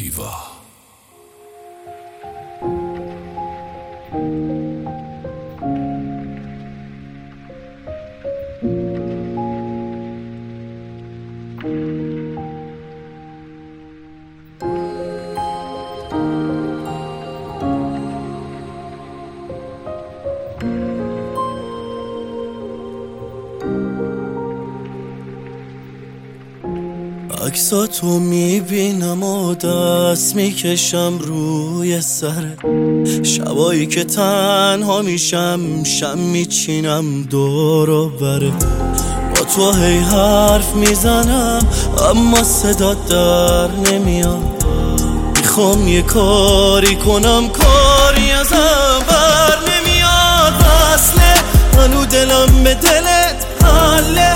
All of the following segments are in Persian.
هیوا عکساتو می‌بینم و دست می‌کشم روی سر. شبایی که تنها میشم شم میچینم دور و بره با تو هی حرف می‌زنم اما صدا در نمیاد. می‌خوام یه کاری کنم کاری ازم بر نمیاد. اصله هنو دلم به دلت حله.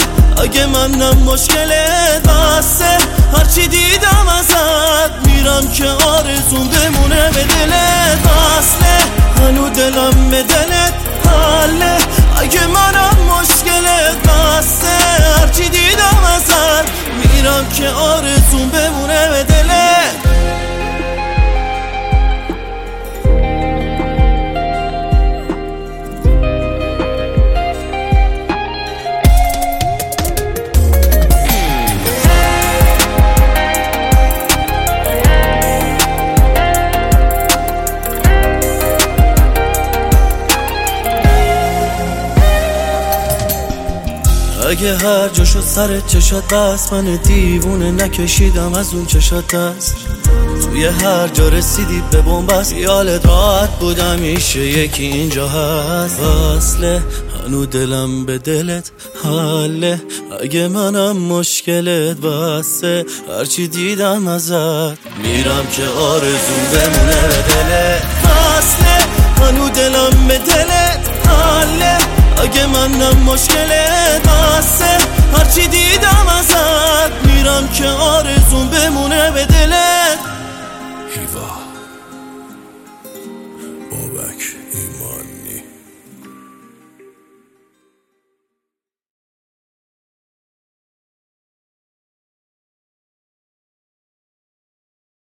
اگه منم مشکلت بسته هرچی دیدم ازت میرم که آرزون بمونه به دلت بسته هنو دلم به دلت حله. اگه منم مشکلت بسته هرچی دیدم ازت میرم که آرزون بمونه به دلت اگه هر جا شد سرت چشات بس من دیوونه نکشیدم از اون چشات دست. توی هر جا رسیدی به بومبست خیالت راحت بودم میشه یکی اینجا هست. اصله هنو دلم به دلت حله اگه منم مشکلت بسته هرچی دیدم ازت. میرم که آرزون بمونه به دلت. اصله هنو دلم به دلت حله اگه منم مشکلت هرچی دیدم ازت؟ میرم که آرزون بمونه به دلت. هیوا. بابک ایمان.